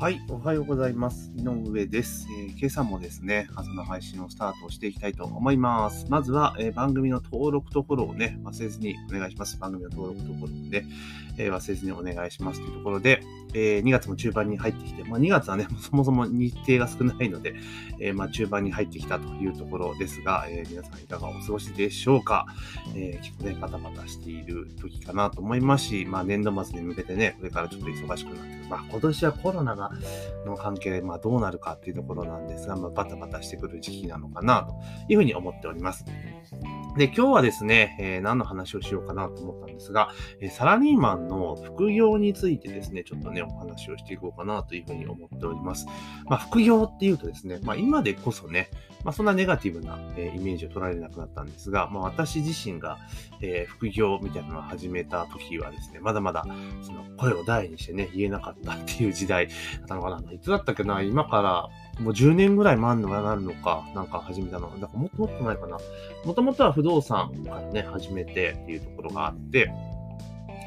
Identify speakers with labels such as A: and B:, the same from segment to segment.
A: はい、おはようございます。井上です、えー、今朝もですね、朝の配信をスタートしていきたいと思います。まずは、えー、番組の登録とフォローをね、忘れずにお願いします。番組の登録とフォローで、えー、忘れずにお願いしますというところで、え2月も中盤に入ってきて、まあ、2月はね、そもそも日程が少ないので、えまあ、中盤に入ってきたというところですが、え皆さんいかがお過ごしでしょうか、え結構ね、バタバタしている時かなと思いますし、まあ、年度末に向けてね、これからちょっと忙しくなって、まあ、今年はコロナがの関係で、まあ、どうなるかっていうところなんですが、まあ、バタバタしてくる時期なのかなというふうに思っております。で、今日はですね、えー、何の話をしようかなと思ったんですが、えー、サラリーマンの副業についてですね、ちょっとね、お話をしていこうかなというふうに思っております。まあ、副業っていうとですね、まあ、今でこそね、まあ、そんなネガティブな、えー、イメージを取られなくなったんですが、まあ、私自身が、えー、副業みたいなのを始めた時はですね、まだまだ、その声を大にしてね、言えなかったっていう時代だったのかな。いつだったっけな？今からもう10年ぐらい前のなるのか、なんか始めたの。だかもっともっと前かな。もともとは不動産からね、始めてっていうところがあって、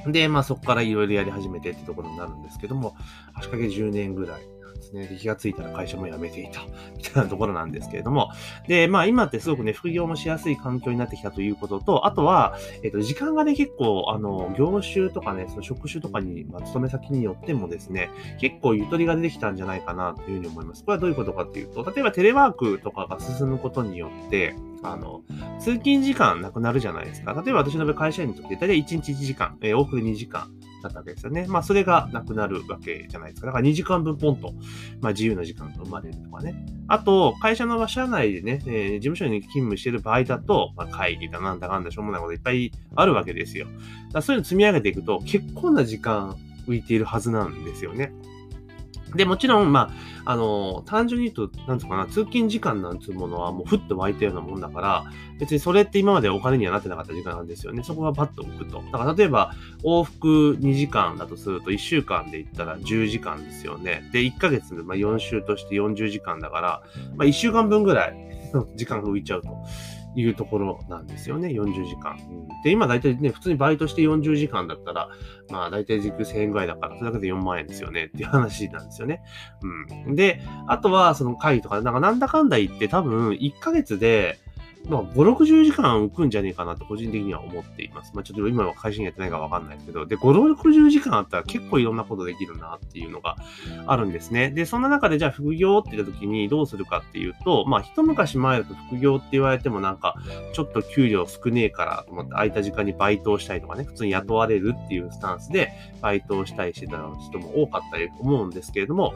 A: で、まあそこからいろいろやり始めてってところになるんですけども、足掛け10年ぐらいですね。で、気がついたら会社も辞めていた、みたいなところなんですけれども。で、まあ今ってすごくね、副業もしやすい環境になってきたということと、あとは、えっ、と、時間がね、結構、あの、業種とかね、その職種とかに、まあ、勤め先によってもですね、結構ゆとりが出てきたんじゃないかなというふうに思います。これはどういうことかっていうと、例えばテレワークとかが進むことによって、あの、通勤時間なくなるじゃないですか。例えば私の場合会社員にとって、大体1日1時間、えー、往復で2時間ったわけですよね。まあ、それがなくなるわけじゃないですか。だから2時間分ポンと、まあ、自由な時間が生まれるとかね。あと、会社の社内でね、えー、事務所に勤務してる場合だと、まあ、会議だなんだかんだしょうもないこといっぱいあるわけですよ。だそういうの積み上げていくと、結構な時間浮いているはずなんですよね。で、もちろん、まあ、あの、単純に言うと、なんつうかな、通勤時間なんつうものはもうふっと湧いたようなもんだから、別にそれって今までお金にはなってなかった時間なんですよね。そこがパッと置くと。だから例えば、往復2時間だとすると、1週間で言ったら10時間ですよね。で、1ヶ月でまあ4週として40時間だから、まあ1週間分ぐらい時間が浮いちゃうと。いうところなんですよね、40時間。うんで、今大体ね、普通にバイトして40時間だったら、まあ大体時給1000円ぐらいだから、それだけで4万円ですよねっていう話なんですよね。うん。で、あとはその会とか、なんかなんだかんだ言って多分1ヶ月で、まあ、5、60時間浮くんじゃねえかなと個人的には思っています。まあ、ちょっと今は会社にやってないかわかんないですけど、で、5、60時間あったら結構いろんなことできるなっていうのがあるんですね。で、そんな中でじゃあ副業って言った時にどうするかっていうと、まあ、一昔前だと副業って言われてもなんか、ちょっと給料少ねえからと思って空いた時間にバイトをしたりとかね、普通に雇われるっていうスタンスでバイトをしたりしてた人も多かったり思うんですけれども、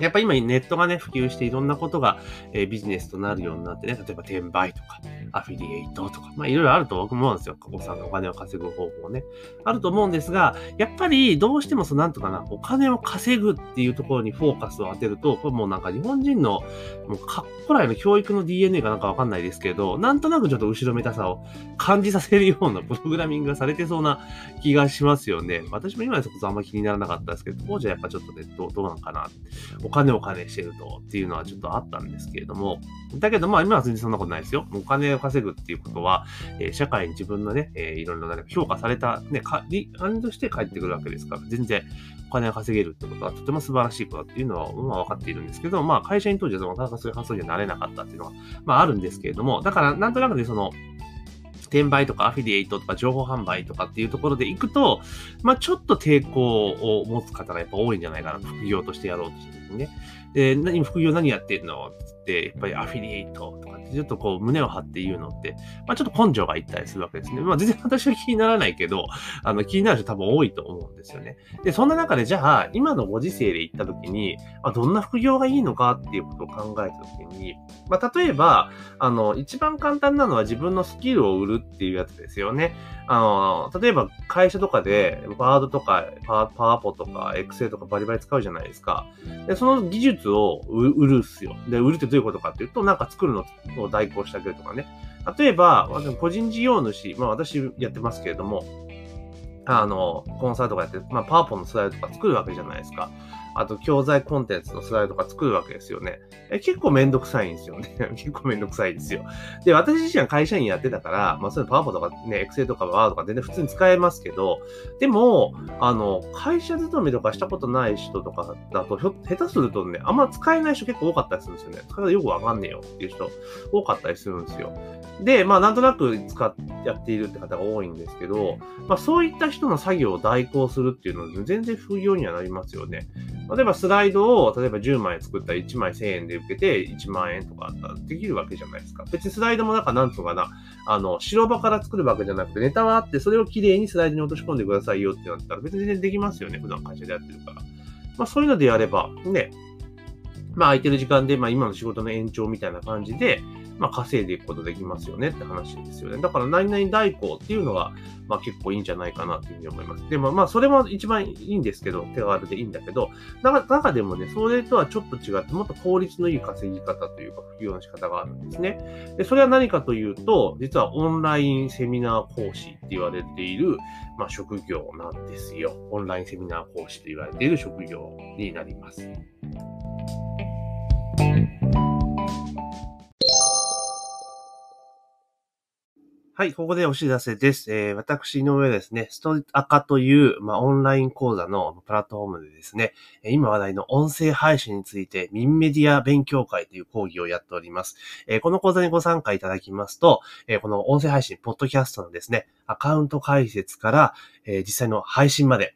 A: やっぱ今ネットがね、普及していろんなことが、え、ビジネスとなるようになってね、例えば転売とか、アフィリエイトとか、まあいろいろあると思うんですよ。過去さんのお金を稼ぐ方法ね。あると思うんですが、やっぱりどうしてもそのなんとかな、お金を稼ぐっていうところにフォーカスを当てると、これもうなんか日本人の、もうか古来の教育の DNA かなんかわかんないですけど、なんとなくちょっと後ろめたさを感じさせるような プログラミングがされてそうな気がしますよね。私も今でそこそあんま気にならなかったですけど、当時はやっぱちょっとね、どうどうなんかな。お金を金してるとっていうのはちょっとあったんですけれども、だけどまあ今は全然そんなことないですよ。お金を稼ぐっていうことは、えー、社会に自分のね、えー、いろいろな評価された、ね、か、案として帰ってくるわけですから、全然お金を稼げるってことはとても素晴らしいことだっていうのは、まあ分かっているんですけど、まあ会社に当時はなかなかそういう発想にはなれなかったっていうのは、まああるんですけれども、だからなんとなくね、その、転売とかアフィリエイトとか情報販売とかっていうところで行くと、まあちょっと抵抗を持つ方がやっぱ多いんじゃないかな、副業としてやろうとした時にね。で、何、副業何やってんの？つって、やっぱりアフィリエイトとちょっとこう胸を張って言うのって、まあちょっと根性がいったりするわけですね。まあ全然私は気にならないけど、あの気になる人多分多いと思うんですよね。で、そんな中でじゃあ、今のご時世で行った時に、まあ、どんな副業がいいのかっていうことを考えた時に、まあ例えば、あの、一番簡単なのは自分のスキルを売るっていうやつですよね。あの、例えば会社とかで、ワードとかパワポとかエクセルとかバリバリ使うじゃないですか。で、その技術を売るっすよ。で、売るってどういうことかっていうと、なんか作るのを代行してあげるとかね。例えば、個人事業主、まあ私やってますけれども、あの、コンサートとかやって、まあ、パワポのスライドとか作るわけじゃないですか。あと教材コンテンツのスライドとか作るわけですよね。え結構めんどくさいんですよね。結構めんどくさいですよ。で、私自身は会社員やってたから、まあ、そういうパワポとかね、エクセルとかワードとか全然普通に使えますけど、でも、あの、会社勤めとかしたことない人とかだと、下手するとね、あんま使えない人結構多かったりするんですよね。使い方よくわかんねえよっていう人多かったりするんですよ。で、まあ、なんとなく使っやっているって方が多いんですけど、まあ、そういった人の作業を代行するっていうのは全然不要にはなりますよね。例えばスライドを、例えば10枚作ったら1枚1000円で受けて1万円とかあったらできるわけじゃないですか。別にスライドもなんかなんとかな、あの、白場から作るわけじゃなくてネタはあってそれをきれいにスライドに落とし込んでくださいよってなったら別に全然できますよね。普段会社でやってるから。まあそういうのでやれば、ね、まあ空いてる時間で、まあ今の仕事の延長みたいな感じで、まあ、稼いでいくことできますよねって話ですよね。だから、何々代行っていうのが、まあ、結構いいんじゃないかなというふうに思います。でも、まあ、それも一番いいんですけど、手軽でいいんだけど、中でもね、それとはちょっと違って、もっと効率のいい稼ぎ方というか、副業の仕方があるんですね。で、それは何かというと、実はオンラインセミナー講師って言われている、まあ、職業なんですよ。オンラインセミナー講師と言われている職業になります。はい、ここでお知らせです。えー、私の上ですね、ストアカという、まあ、オンライン講座のプラットフォームでですね、今話題の音声配信について、ミンメディア勉強会という講義をやっております。えー、この講座にご参加いただきますと、えー、この音声配信、ポッドキャストのですね、アカウント解説から、え実際の配信まで、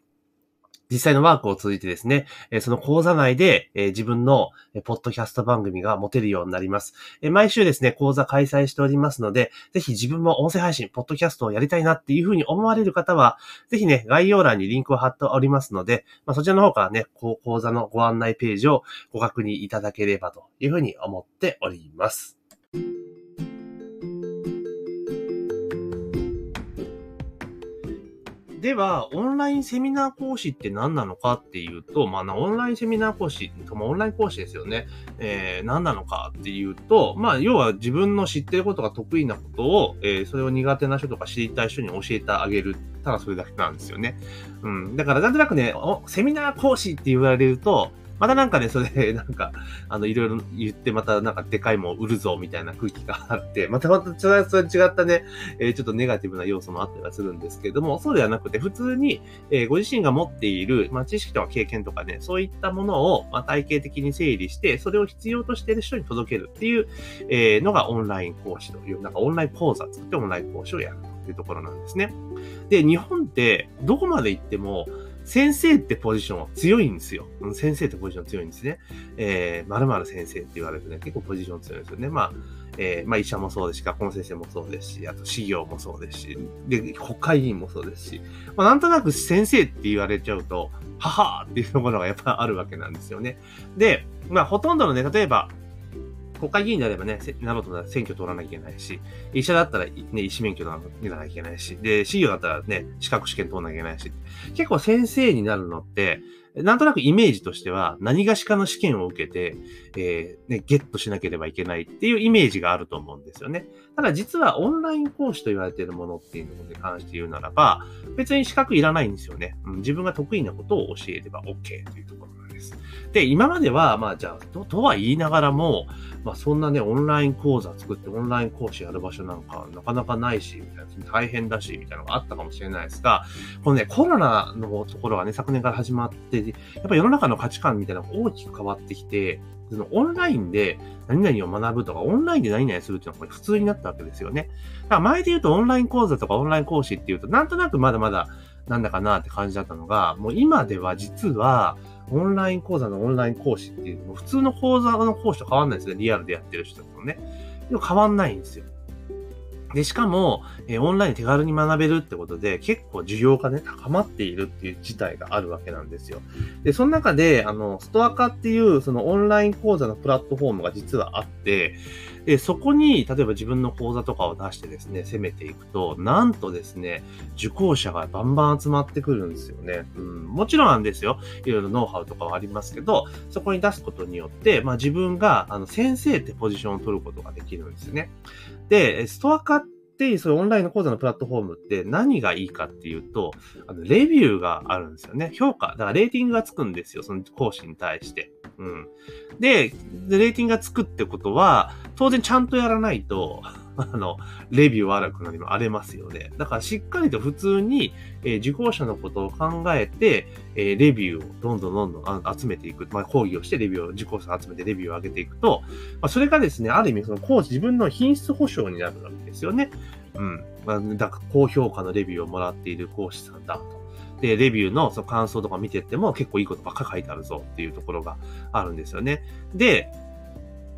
A: 実際のワークを通じてですね、その講座内で自分のポッドキャスト番組が持てるようになります。毎週ですね、講座開催しておりますので、ぜひ自分も音声配信、ポッドキャストをやりたいなっていうふうに思われる方は、ぜひね、概要欄にリンクを貼っておりますので、まあ、そちらの方からね、講座のご案内ページをご確認いただければというふうに思っております。では、オンラインセミナー講師って何なのかっていうと、まあ、オンラインセミナー講師、オンライン講師ですよね。えー、何なのかっていうと、まあ、要は自分の知ってることが得意なことを、えー、それを苦手な人とか知りたい人に教えてあげる。ただそれだけなんですよね。うん。だから、なんとなくね、セミナー講師って言われると、またなんかね、それで、なんか、あの、いろいろ言って、またなんかでかいもん売るぞ、みたいな空気があって、またまた、それは違ったね、えー、ちょっとネガティブな要素もあったりはするんですけれども、そうではなくて、普通に、えー、ご自身が持っている、まあ、知識とか経験とかね、そういったものを、まあ、体系的に整理して、それを必要としている人に届けるっていう、えー、のがオンライン講師という、なんかオンライン講座作ってオンライン講師をやるというところなんですね。で、日本って、どこまで行っても、先生ってポジションは強いんですよ。先生ってポジション強いんですね。えー、〇〇先生って言われるね、結構ポジション強いんですよね。まあ、えー、まあ医者もそうですし、学校の先生もそうですし、あと資業もそうですし、で、国会議員もそうですし、まあなんとなく先生って言われちゃうと、ははーっていうところがやっぱあるわけなんですよね。で、まあほとんどのね、例えば、国会議員であればね、なろうと選挙取らなきゃいけないし、医者だったらね、医師免許にならなきゃいけないし、で、資料だったらね、資格試験取らなきゃいけないし、結構先生になるのって、なんとなくイメージとしては、何がしかの試験を受けて、えー、ね、ゲットしなければいけないっていうイメージがあると思うんですよね。ただ実はオンライン講師と言われているものっていうのに関して言うならば、別に資格いらないんですよね。うん、自分が得意なことを教えれば OK というところなんです。で、今までは、まあじゃあ、と、とは言いながらも、まあそんなね、オンライン講座作ってオンライン講師やる場所なんかなかなかないし、みたいな、大変だし、みたいなのがあったかもしれないですが、このね、コロナのところがね、昨年から始まって、やっぱ世の中の価値観みたいなのが大きく変わってきて、そのオンラインで何々を学ぶとか、オンラインで何々するっていうのは普通になったわけですよね。だから前で言うとオンライン講座とかオンライン講師っていうと、なんとなくまだまだなんだかなって感じだったのが、もう今では実は、オンライン講座のオンライン講師っていうのも普通の講座の講師と変わんないですね。リアルでやってる人とね。でも変わんないんですよ。で、しかも、え、オンライン手軽に学べるってことで、結構需要がね、高まっているっていう事態があるわけなんですよ。で、その中で、あの、ストア化っていう、そのオンライン講座のプラットフォームが実はあって、で、そこに、例えば自分の講座とかを出してですね、攻めていくと、なんとですね、受講者がバンバン集まってくるんですよね。うん、もちろんなんですよ。いろいろノウハウとかはありますけど、そこに出すことによって、まあ自分が、あの、先生ってポジションを取ることができるんですよね。で、ストア化っってそういうオンラインの講座のプラットフォームって何がいいかっていうと、あの、レビューがあるんですよね。評価。だからレーティングがつくんですよ。その講師に対して。うん。で、レーティングがつくってことは、当然ちゃんとやらないと、あの、レビュー悪くなりも荒れますよね。だからしっかりと普通に、えー、受講者のことを考えて、えー、レビューをどんどんどんどん集めていく。まあ、講義をしてレビューを、受講者を集めてレビューを上げていくと、まあ、それがですね、ある意味その講師自分の品質保証になるわけですよね。うん。まあ、だから高評価のレビューをもらっている講師さんだと。で、レビューのその感想とか見てっても結構いいことばっか書いてあるぞっていうところがあるんですよね。で、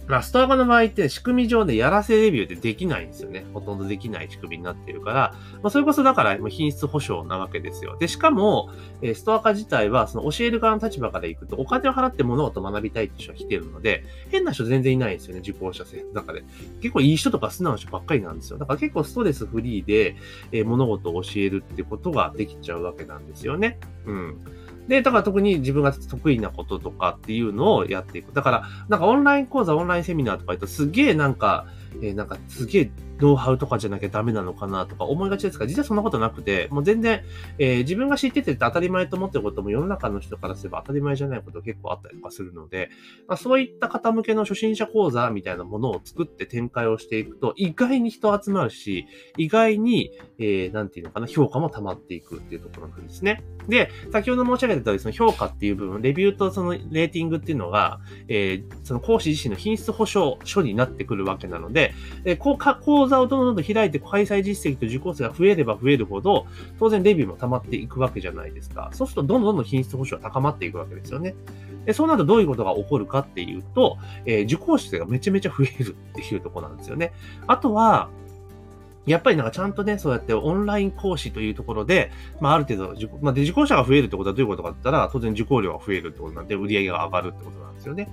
A: まあ、ストア化の場合って仕組み上でやらせレビューってできないんですよね。ほとんどできない仕組みになってるから、まあ、それこそだから品質保証なわけですよ。で、しかも、え、ストア化自体は、その教える側の立場から行くと、お金を払って物事を学びたいって人が来てるので、変な人全然いないんですよね、受講者生の中で。結構いい人とか素直な人ばっかりなんですよ。だから結構ストレスフリーで、え、物事を教えるってことができちゃうわけなんですよね。うん。で、だから特に自分が得意なこととかっていうのをやっていく。だから、なんかオンライン講座、オンラインセミナーとか言うとすげえなんか、えー、なんかすげえノウハウとかじゃなきゃダメなのかなとか思いがちですが、実はそんなことなくて、もう全然、えー、自分が知ってて当たり前と思ってることも世の中の人からすれば当たり前じゃないこと結構あったりとかするので、まあ、そういった方向けの初心者講座みたいなものを作って展開をしていくと、意外に人集まるし、意外に、えー、なんていうのかな、評価も溜まっていくっていうところなんですね。で、先ほど申し上げた通り、その評価っていう部分、レビューとそのレーティングっていうのが、えー、その講師自身の品質保証書になってくるわけなので、え、こう講座をどんどん開いて開催実績と受講生が増えれば増えるほど、当然レビューも溜まっていくわけじゃないですか。そうするとどんどんどんどん品質保証が高まっていくわけですよね。で、そうなるとどういうことが起こるかっていうと、えー、受講生がめちゃめちゃ増えるっていうところなんですよね。あとは、やっぱりなんかちゃんとね、そうやってオンライン講師というところで、まあある程度、まあ、で受講者が増えるってことはどういうことかって言ったら、当然受講料が増えるってことなんで、売り上げが上がるってことなんですよね。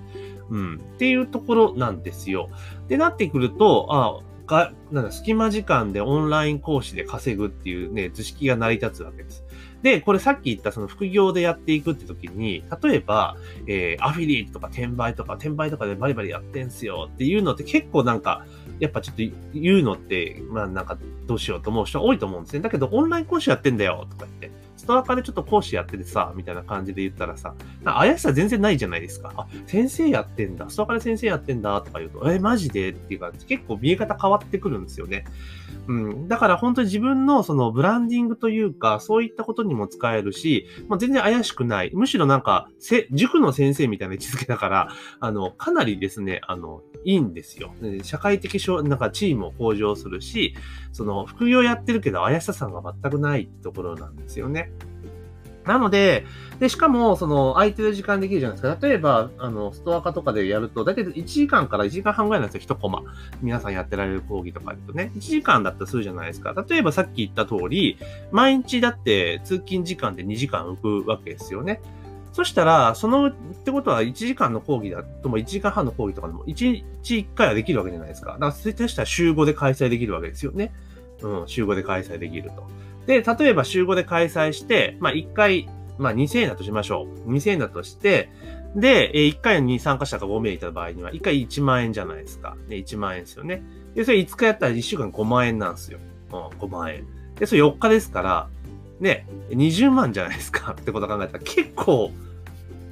A: うん。っていうところなんですよ。で、なってくると、あが、なんだ、隙間時間でオンライン講師で稼ぐっていうね、図式が成り立つわけです。で、これさっき言ったその副業でやっていくって時に、例えば、えー、アフィリエイトとか転売とか、転売とかでバリバリやってんすよっていうのって結構なんか、やっぱちょっと言うのって、まあなんかどうしようと思う人多いと思うんですね。だけどオンライン講師やってんだよとか言って。ストア化でちょっと講師やっててさ、みたいな感じで言ったらさ、怪しさ全然ないじゃないですか。あ、先生やってんだ。ストア化で先生やってんだとか言うと、え、マジで？っていう感じ結構見え方変わってくるんですよね。うん。だから本当に自分のそのブランディングというか、そういったことにも使えるし、まあ、全然怪しくない。むしろなんか、塾の先生みたいな位置づけだから、あの、かなりですね、あの、いいんですよ。社会的なんかチームを向上するし、その、副業やってるけど怪しささんが全くないところなんですよね。なので、で、しかも、その、空いてる時間できるじゃないですか。例えば、あの、ストア化とかでやると、だいたい1時間から1時間半ぐらいなんですよ、1コマ。皆さんやってられる講義とかだとね。1時間だったらするじゃないですか。例えばさっき言った通り、毎日だって通勤時間で2時間浮くわけですよね。そしたら、その、ってことは1時間の講義だとも1時間半の講義とかでも1日1回はできるわけじゃないですか。だから、そういったしたら週5で開催できるわけですよね。うん、週5で開催できると。で、例えば週5で開催して、まあ1回、まあ2000円だとしましょう。2000円だとして、で、1回に参加者が5名いた場合には、1回1万円じゃないですか。で、1万円ですよね。で、それ5日やったら1週間5万円なんですよ。うん、5万円。で、それ4日ですから、ね、20万じゃないですかってこと考えたら結構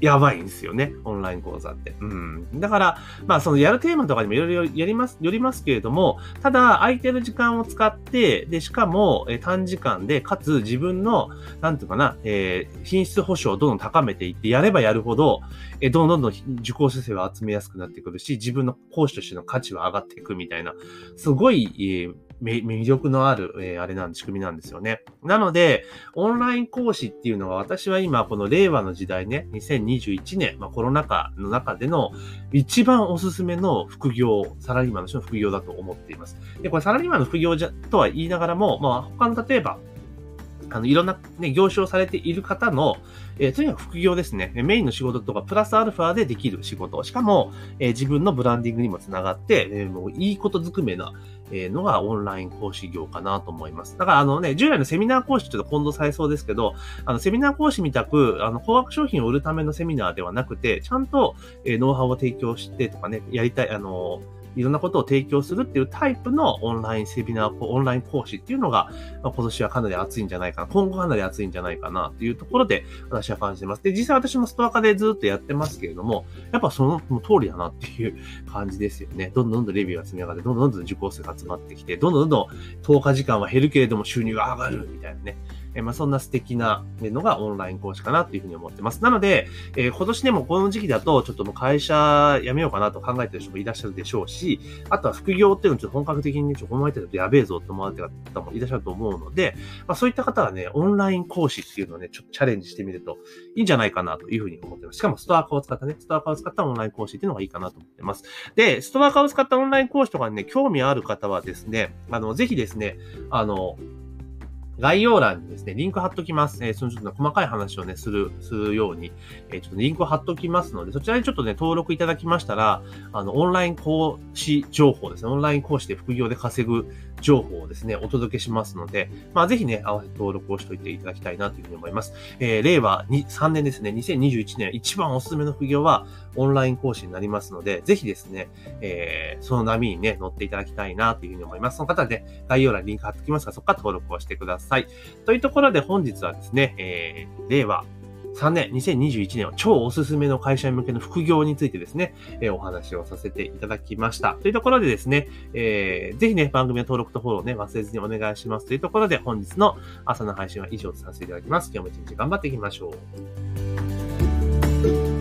A: やばいんですよね。オンライン講座って。うん。だから、まあそのやるテーマとかにもいろいろやります、よりますけれども、ただ空いてる時間を使って、で、しかも、え短時間で、かつ自分の、なんていうかな、えー、品質保証をどんどん高めていって、やればやるほど、えどんどんどん受講生は集めやすくなってくるし、自分の講師としての価値は上がっていくみたいな、すごい、えー魅力のある、えー、あれなん、仕組みなんですよね。なので、オンライン講師っていうのは私は今、この令和の時代ね、2021年、まあコロナ禍の中での一番おすすめの副業、サラリーマンの人の副業だと思っています。で、これサラリーマンの副業じゃ、とは言いながらも、まあ他の例えば、あの、いろんなね、業種をされている方の、えー、とにかく副業ですね。メインの仕事とか、プラスアルファでできる仕事。しかも、えー、自分のブランディングにもつながって、えー、もういいことずくめな、え、のがオンライン講師業かなと思います。だからあのね、従来のセミナー講師ちょっと混同されそうですけど、あの、セミナー講師みたく、あの、高額商品を売るためのセミナーではなくて、ちゃんと、え、ノウハウを提供してとかね、やりたい、あのーいろんなことを提供するっていうタイプのオンラインセミナー、オンライン講師っていうのが、まあ、今年はかなり熱いんじゃないかな、今後かなり熱いんじゃないかなっていうところで私は感じてます。で、実際私もストア化でずっとやってますけれども、やっぱその通りだなっていう感じですよね。どんどんどんどんレビューが積み上がって、どんどんどんどん受講生が集まってきて、どんどんどんどん投下時間は減るけれども収入が上がるみたいなね。えまあ、そんな素敵なのがオンライン講師かなというふうに思ってます。なので、え、今年でもこの時期だと、ちょっともう会社辞めようかなと考えてる人もいらっしゃるでしょうし、あとは副業っていうのをちょっと本格的にねちょっと考えてるとやべえぞって思われてる方もいらっしゃると思うので、まあ、そういった方はね、オンライン講師っていうのをね、ちょっとチャレンジしてみるといいんじゃないかなというふうに思ってます。しかもストア化を使ったね、ストア化を使ったオンライン講師っていうのがいいかなと思ってます。で、ストア化を使ったオンライン講師とかにね、興味ある方はですね、あの、ぜひですね、あの、概要欄にですね、リンク貼っときます。えー、そのちょっと、細かい話をね、する、するように、えー、ちょっとリンク貼っときますので、そちらにちょっとね、登録いただきましたら、あの、オンライン講師情報ですね、オンライン講師で副業で稼ぐ情報をですね、お届けしますので、まあ、ぜひね、合わせて登録をしておいていただきたいなというふうに思います。えー、令和に3年ですね、2021年一番おすすめの副業はオンライン講師になりますので、ぜひですね、えー、その波にね、乗っていただきたいなというふうに思います。その方で、ね、概要欄にリンク貼っておきますが、そこから登録をしてください。というところで本日はですね、えー、令和3年、2021年は超おすすめの会社向けの副業についてですね、えー、お話をさせていただきました。というところでですね、えー、ぜひね、番組の登録とフォローね、忘れずにお願いします。というところで、本日の朝の配信は以上とさせていただきます。今日も一日頑張っていきましょう。